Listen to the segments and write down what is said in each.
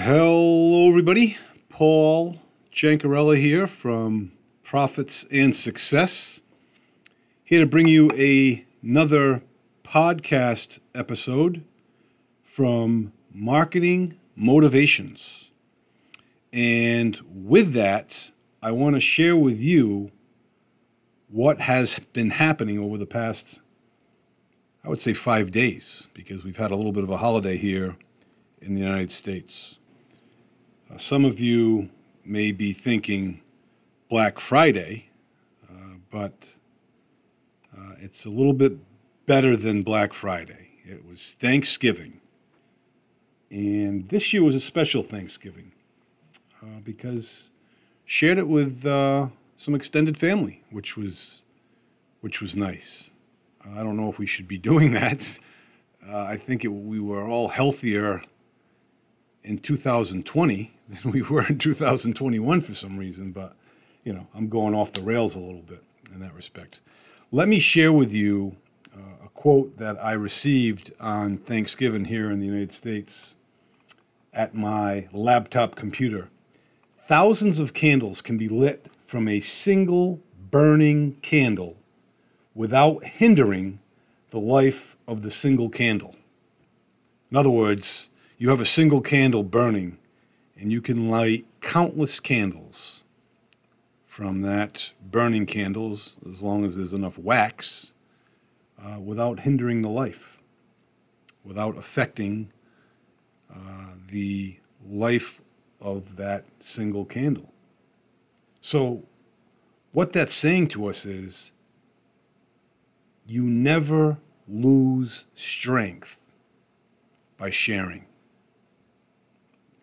Hello, everybody. Paul Jancarella here from Profits and Success. Here to bring you a, another podcast episode from Marketing Motivations. And with that, I want to share with you what has been happening over the past, I would say, five days, because we've had a little bit of a holiday here in the United States. Uh, some of you may be thinking Black Friday, uh, but uh, it's a little bit better than Black Friday. It was Thanksgiving. And this year was a special Thanksgiving uh, because shared it with uh, some extended family, which was which was nice. I don't know if we should be doing that. Uh, I think it, we were all healthier in 2020 than we were in 2021 for some reason, but you know, I'm going off the rails a little bit in that respect. Let me share with you uh, a quote that I received on Thanksgiving here in the United States at my laptop computer. Thousands of candles can be lit from a single burning candle without hindering the life of the single candle. In other words, you have a single candle burning and you can light countless candles from that burning candles as long as there's enough wax uh, without hindering the life, without affecting uh, the life of that single candle. So, what that's saying to us is you never lose strength by sharing.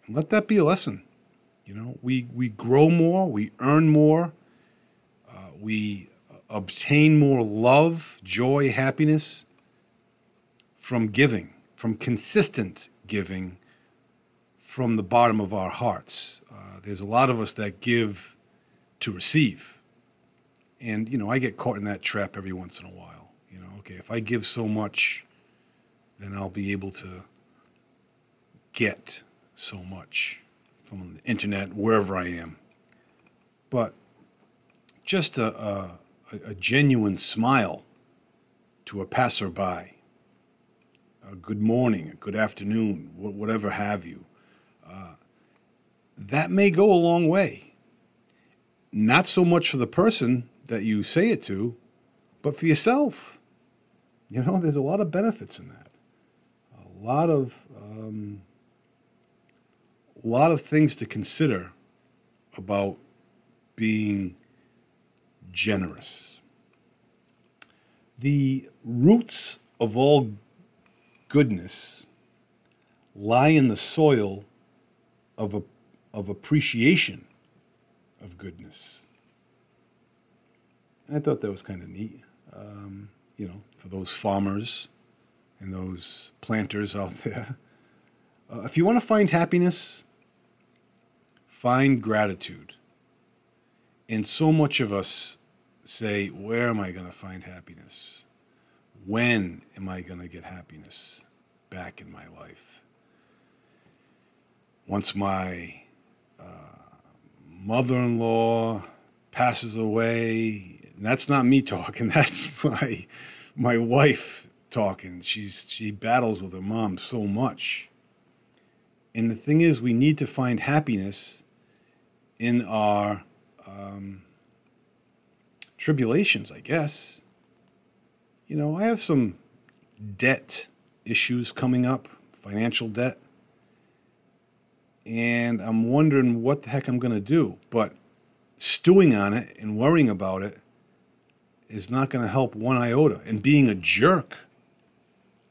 Let that be a lesson. You know, we, we grow more, we earn more, uh, we obtain more love, joy, happiness from giving, from consistent giving from the bottom of our hearts. Uh, there's a lot of us that give to receive. And, you know, I get caught in that trap every once in a while. You know, okay, if I give so much, then I'll be able to get so much from the internet, wherever I am. But just a, a, a genuine smile to a passerby, a good morning, a good afternoon, whatever have you, uh, that may go a long way. Not so much for the person that you say it to, but for yourself. You know, there's a lot of benefits in that. A lot of um, a lot of things to consider about being generous. The roots of all goodness lie in the soil of, a, of appreciation of goodness. And I thought that was kind of neat, um, you know, for those farmers and those planters out there. Uh, if you want to find happiness, find gratitude. And so much of us say, Where am I going to find happiness? When am I going to get happiness back in my life? Once my uh, mother in law passes away, and that's not me talking, that's my, my wife talking. She's, she battles with her mom so much. And the thing is, we need to find happiness in our um, tribulations, I guess. You know, I have some debt issues coming up, financial debt. And I'm wondering what the heck I'm going to do. But stewing on it and worrying about it is not going to help one iota. And being a jerk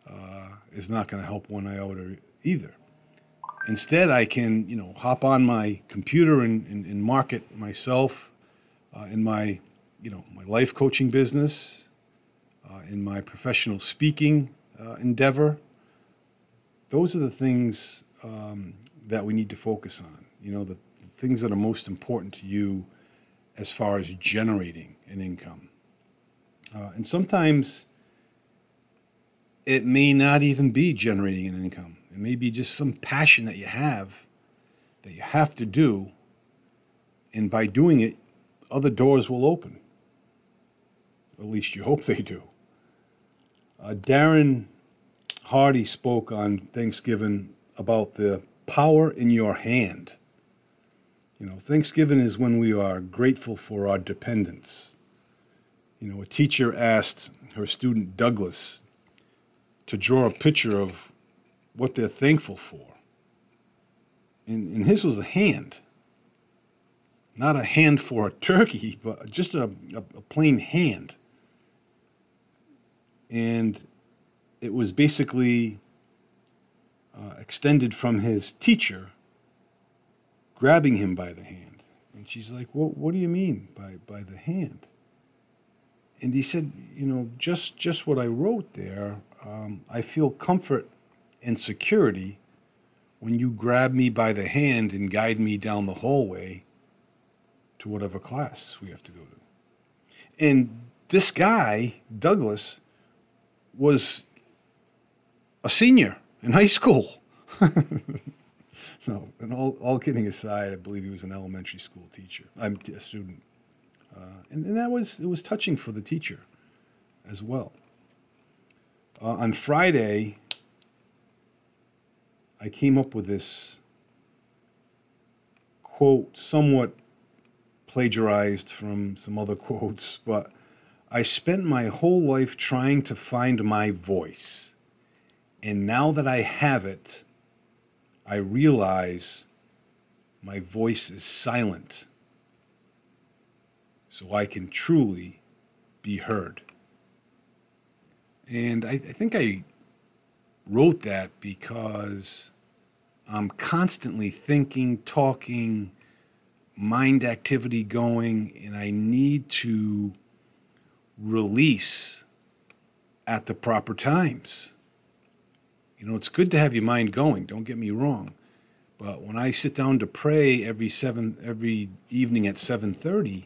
uh, is not going to help one iota either. Instead, I can, you know, hop on my computer and, and, and market myself uh, in my, you know, my life coaching business, uh, in my professional speaking uh, endeavor. Those are the things um, that we need to focus on. You know, the, the things that are most important to you as far as generating an income. Uh, and sometimes it may not even be generating an income. It may be just some passion that you have that you have to do, and by doing it, other doors will open. At least you hope they do. Uh, Darren Hardy spoke on Thanksgiving about the power in your hand. You know, Thanksgiving is when we are grateful for our dependents. You know, a teacher asked her student Douglas to draw a picture of what they're thankful for. And, and his was a hand. Not a hand for a turkey, but just a, a, a plain hand. And it was basically uh, extended from his teacher, grabbing him by the hand. And she's like, well, what do you mean by, by the hand? And he said, you know, just, just what I wrote there, um, I feel comfort and security when you grab me by the hand and guide me down the hallway to whatever class we have to go to. And this guy, Douglas, was a senior in high school. no, and all, all kidding aside, I believe he was an elementary school teacher. I'm a student, uh, and, and that was it was touching for the teacher, as well. Uh, on Friday, I came up with this quote, somewhat plagiarized from some other quotes, but I spent my whole life trying to find my voice. And now that I have it, I realize my voice is silent. So I can truly be heard. And I, I think I wrote that because I'm constantly thinking, talking, mind activity going, and I need to release at the proper times. You know, it's good to have your mind going, don't get me wrong. But when I sit down to pray every seven every evening at 7:30,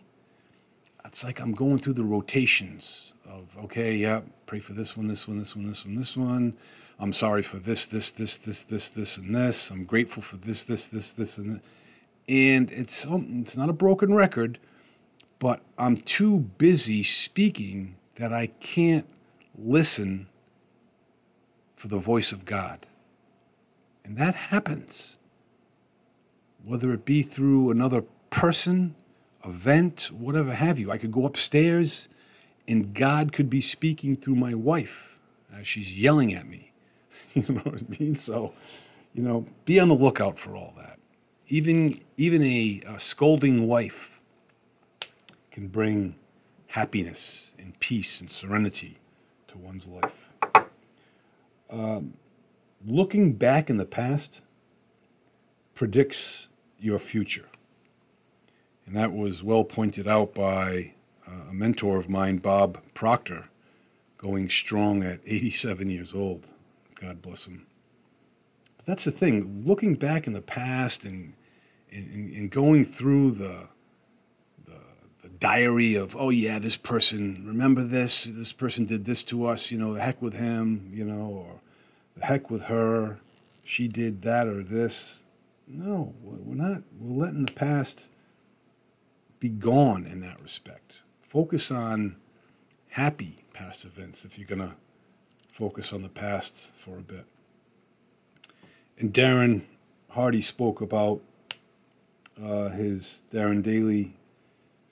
it's like I'm going through the rotations of okay, yeah, pray for this one, this one, this one, this one, this one. I'm sorry for this, this, this, this, this, this, and this. I'm grateful for this, this, this, this, and this. And it's um, it's not a broken record, but I'm too busy speaking that I can't listen for the voice of God. And that happens, whether it be through another person, event, whatever have you. I could go upstairs and God could be speaking through my wife as she's yelling at me. you know what I mean? So, you know, be on the lookout for all that. Even even a, a scolding wife can bring happiness and peace and serenity to one's life. Um, looking back in the past predicts your future. And that was well pointed out by uh, a mentor of mine, Bob Proctor, going strong at 87 years old. God bless him. But that's the thing. Looking back in the past and and, and going through the, the the diary of oh yeah this person remember this this person did this to us you know the heck with him you know or the heck with her she did that or this no we're not we're letting the past be gone in that respect focus on happy past events if you're going to focus on the past for a bit. And Darren Hardy spoke about uh, his Darren Daily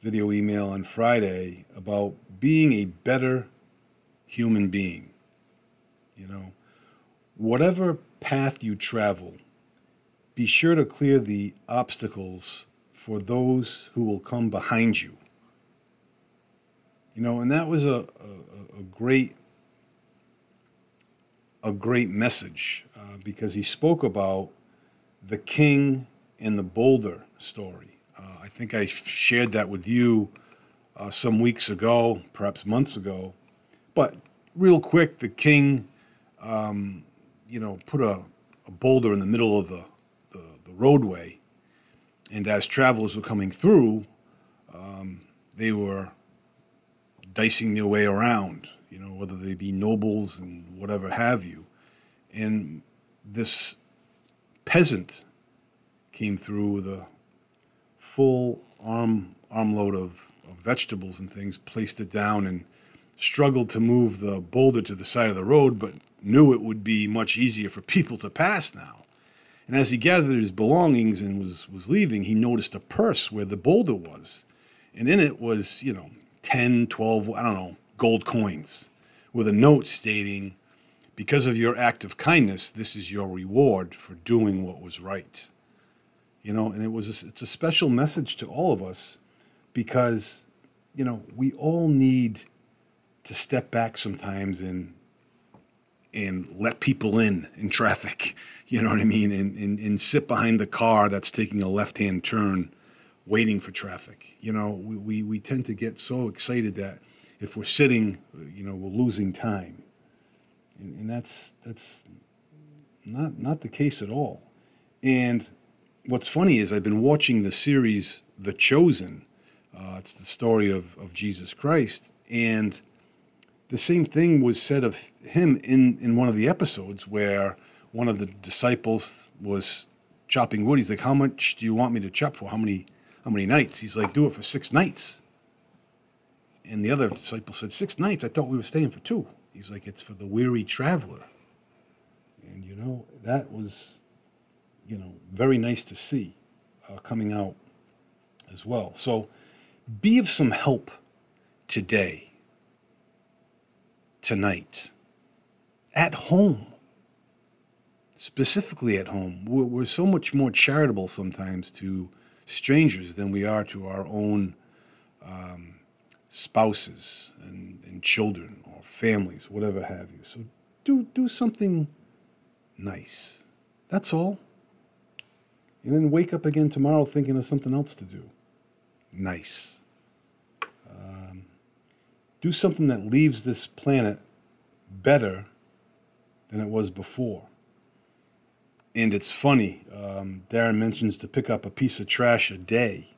video email on Friday about being a better human being. You know, whatever path you travel, be sure to clear the obstacles for those who will come behind you. You know, and that was a, a, a great a great message uh, because he spoke about the king and the boulder story. Uh, I think I shared that with you uh, some weeks ago, perhaps months ago. But real quick, the king, um, you know, put a, a, boulder in the middle of the, the, the, roadway. And as travelers were coming through, um, they were dicing their way around you know, whether they be nobles and whatever have you. And this peasant came through with a full arm armload of, of vegetables and things, placed it down, and struggled to move the boulder to the side of the road, but knew it would be much easier for people to pass now. And as he gathered his belongings and was, was leaving, he noticed a purse where the boulder was. And in it was, you know, 10, 12, I don't know, gold coins with a note stating, because of your act of kindness, this is your reward for doing what was right. You know, and it was a, it's a special message to all of us because, you know, we all need to step back sometimes and and let people in in traffic. You know what I mean? And, and, and sit behind the car that's taking a left hand turn waiting for traffic. You know, we, we, we tend to get so excited that if we're sitting, you know, we're losing time. And, and that's, that's not, not the case at all. And what's funny is I've been watching the series The Chosen. Uh, it's the story of, of Jesus Christ. And the same thing was said of him in, in one of the episodes where one of the disciples was chopping wood. He's like, How much do you want me to chop for? How many how many nights? He's like, Do it for six nights. And the other disciple said, Six nights? I thought we were staying for two. He's like, It's for the weary traveler. And you know, that was, you know, very nice to see uh, coming out as well. So be of some help today tonight at home, specifically at home. We're, we're, so much more charitable sometimes to strangers than we are to our own um, spouses and, and children or families, whatever have you. So do, do something nice. That's all. And then wake up again tomorrow thinking of something else to do. Nice do something that leaves this planet better than it was before. And it's funny, um, Darren mentions to pick up a piece of trash a day,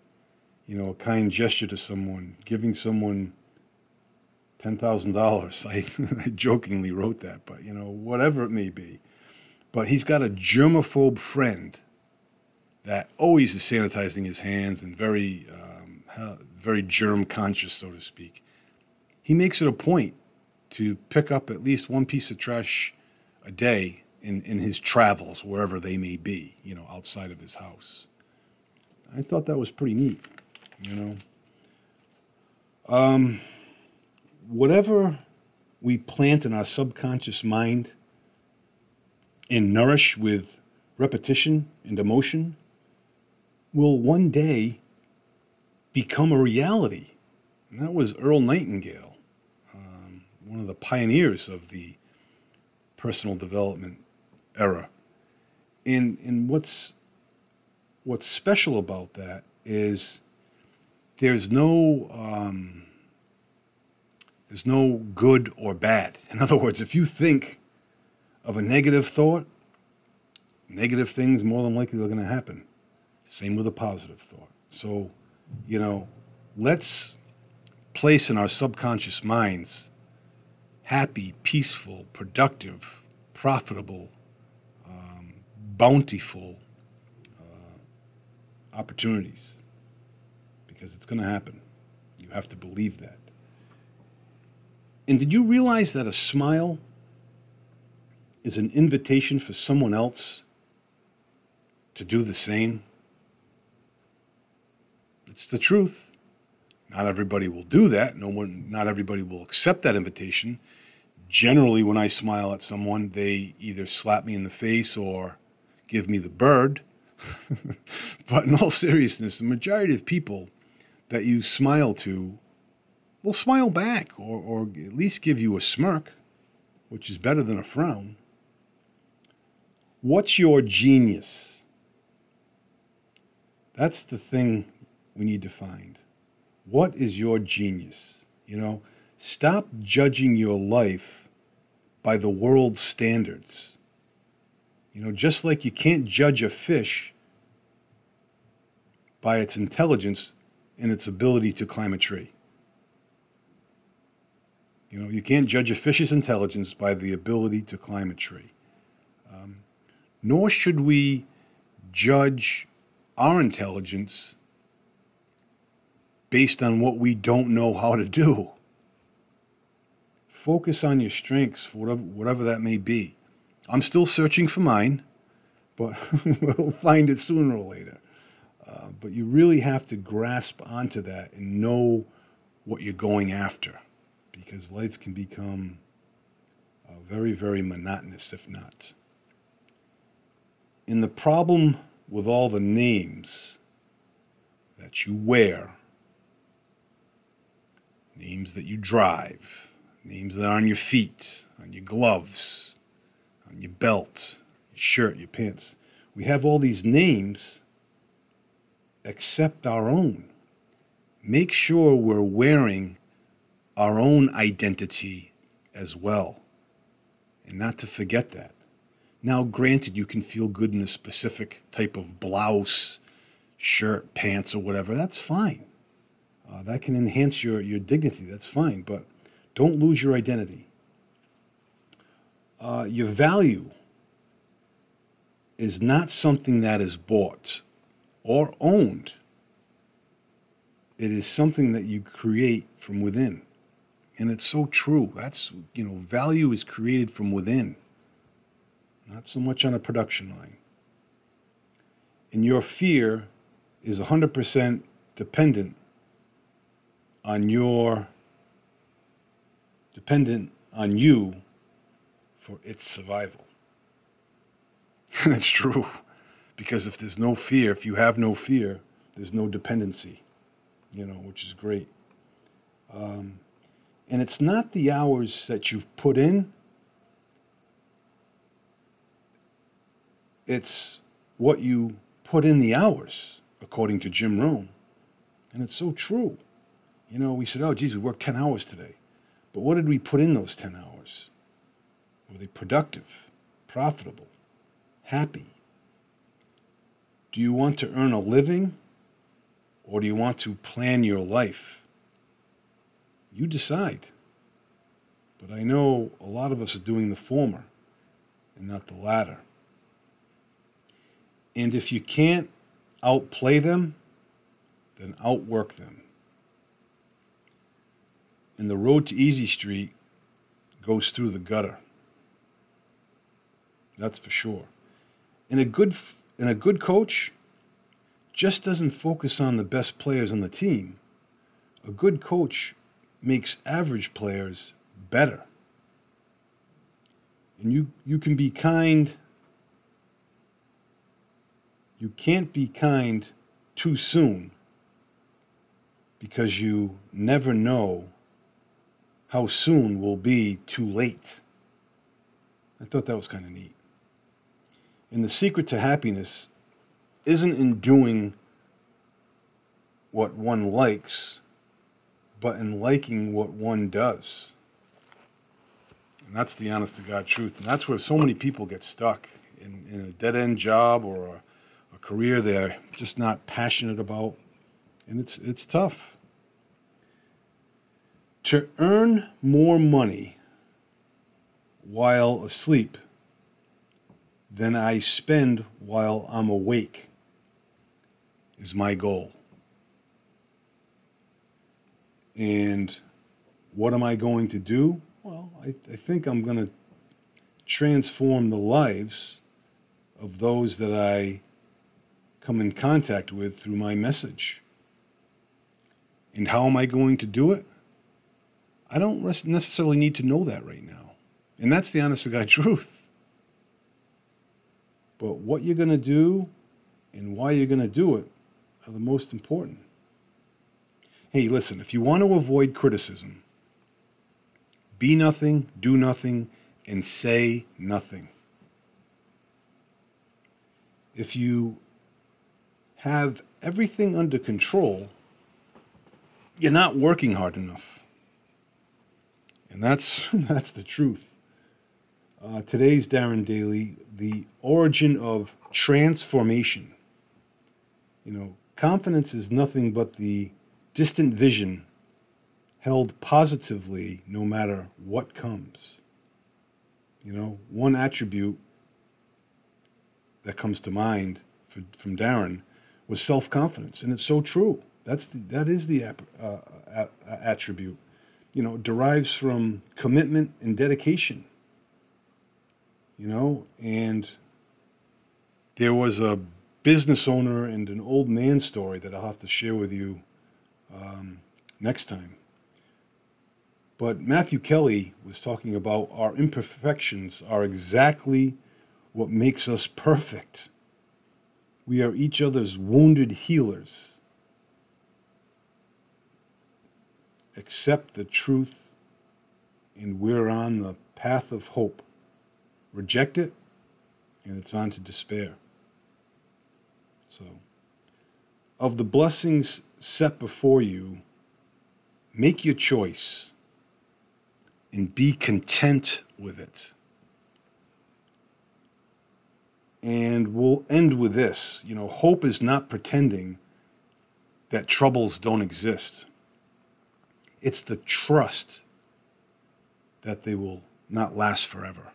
you know, a kind gesture to someone, giving someone $10,000. I, I jokingly wrote that, but, you know, whatever it may be. But he's got a germaphobe friend that always is sanitizing his hands and very, um, very germ conscious, so to speak he makes it a point to pick up at least one piece of trash a day in, in his travels, wherever they may be, you know, outside of his house. I thought that was pretty neat, you know. Um, whatever we plant in our subconscious mind and nourish with repetition and emotion will one day become a reality. And that was Earl Nightingale one of the pioneers of the personal development era. And, and what's, what's special about that is there's no, um, there's no good or bad. In other words, if you think of a negative thought, negative things more than likely are going to happen. Same with a positive thought. So, you know, let's place in our subconscious minds happy, peaceful, productive, profitable, bountiful uh, opportunities because it's going to happen. You have to believe that. And did you realize that a smile is an invitation for someone else to do the same? It's the truth. Not everybody will do that. No one, not everybody will accept that invitation generally when I smile at someone, they either slap me in the face or give me the bird. but in all seriousness, the majority of people that you smile to will smile back or, or at least give you a smirk, which is better than a frown. What's your genius? That's the thing we need to find. What is your genius? You know, Stop judging your life by the world's standards. You know, just like you can't judge a fish by its intelligence and its ability to climb a tree. You know, you can't judge a fish's intelligence by the ability to climb a tree. Um, nor should we judge our intelligence based on what we don't know how to do. Focus on your strengths, whatever, whatever that may be. I'm still searching for mine, but we'll find it sooner or later. Uh, but you really have to grasp onto that and know what you're going after because life can become uh, very, very monotonous if not. In the problem with all the names that you wear, names that you drive, names that are on your feet, on your gloves, your belt, your shirt, your pants. We have all these names except our own. Make sure we're wearing our own identity as well, and not to forget that. Now, granted, you can feel good in a specific type of blouse, shirt, pants, or whatever. That's fine. Uh, that can enhance your, your dignity. That's fine. But don't lose your identity. Uh, your value is not something that is bought or owned. It is something that you create from within. And it's so true. That's, you know, value is created from within, not so much on a production line. And your fear is 100% dependent on your, dependent on you for its survival. And it's true. Because if there's no fear, if you have no fear, there's no dependency, you know, which is great. Um, and it's not the hours that you've put in, it's what you put in the hours, according to Jim Rohn. And it's so true. You know, we said, oh, geez, we worked 10 hours today. But what did we put in those 10 hours? Were they productive, profitable, happy? Do you want to earn a living or do you want to plan your life? You decide. But I know a lot of us are doing the former and not the latter. And if you can't outplay them, then outwork them. And the road to Easy Street goes through the gutter. That's for sure. And a good and a good coach just doesn't focus on the best players on the team. A good coach makes average players better. And you, you can be kind. You can't be kind too soon because you never know how soon will be too late. I thought that was kind of neat. And the secret to happiness isn't in doing what one likes, but in liking what one does. And that's the honest to God truth. And that's where so many people get stuck in, in a dead end job or a, a career they're just not passionate about. And it's, it's tough. To earn more money while asleep than I spend while I'm awake is my goal. And what am I going to do? Well, I, I think I'm going to transform the lives of those that I come in contact with through my message. And how am I going to do it? I don't necessarily need to know that right now. And that's the honest to God truth. But what you're going to do and why you're going to do it are the most important. Hey, listen, if you want to avoid criticism, be nothing, do nothing, and say nothing. If you have everything under control, you're not working hard enough. And that's, that's the truth. Uh, today's Darren Daily, the origin of transformation. You know, confidence is nothing but the distant vision held positively no matter what comes. You know, one attribute that comes to mind for, from Darren was self confidence, and it's so true. That's the, that is the uh, attribute. You know, derives from commitment and dedication. You know, and there was a business owner and an old man story that I'll have to share with you um, next time. But Matthew Kelly was talking about our imperfections are exactly what makes us perfect. We are each other's wounded healers. Accept the truth, and we're on the path of hope. Reject it, and it's on to despair. So, of the blessings set before you, make your choice and be content with it. And we'll end with this. You know, hope is not pretending that troubles don't exist, it's the trust that they will not last forever.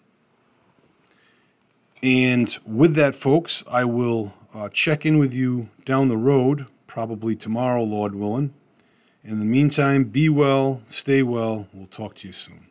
And with that, folks, I will uh, check in with you down the road, probably tomorrow, Lord willing. In the meantime, be well, stay well. We'll talk to you soon.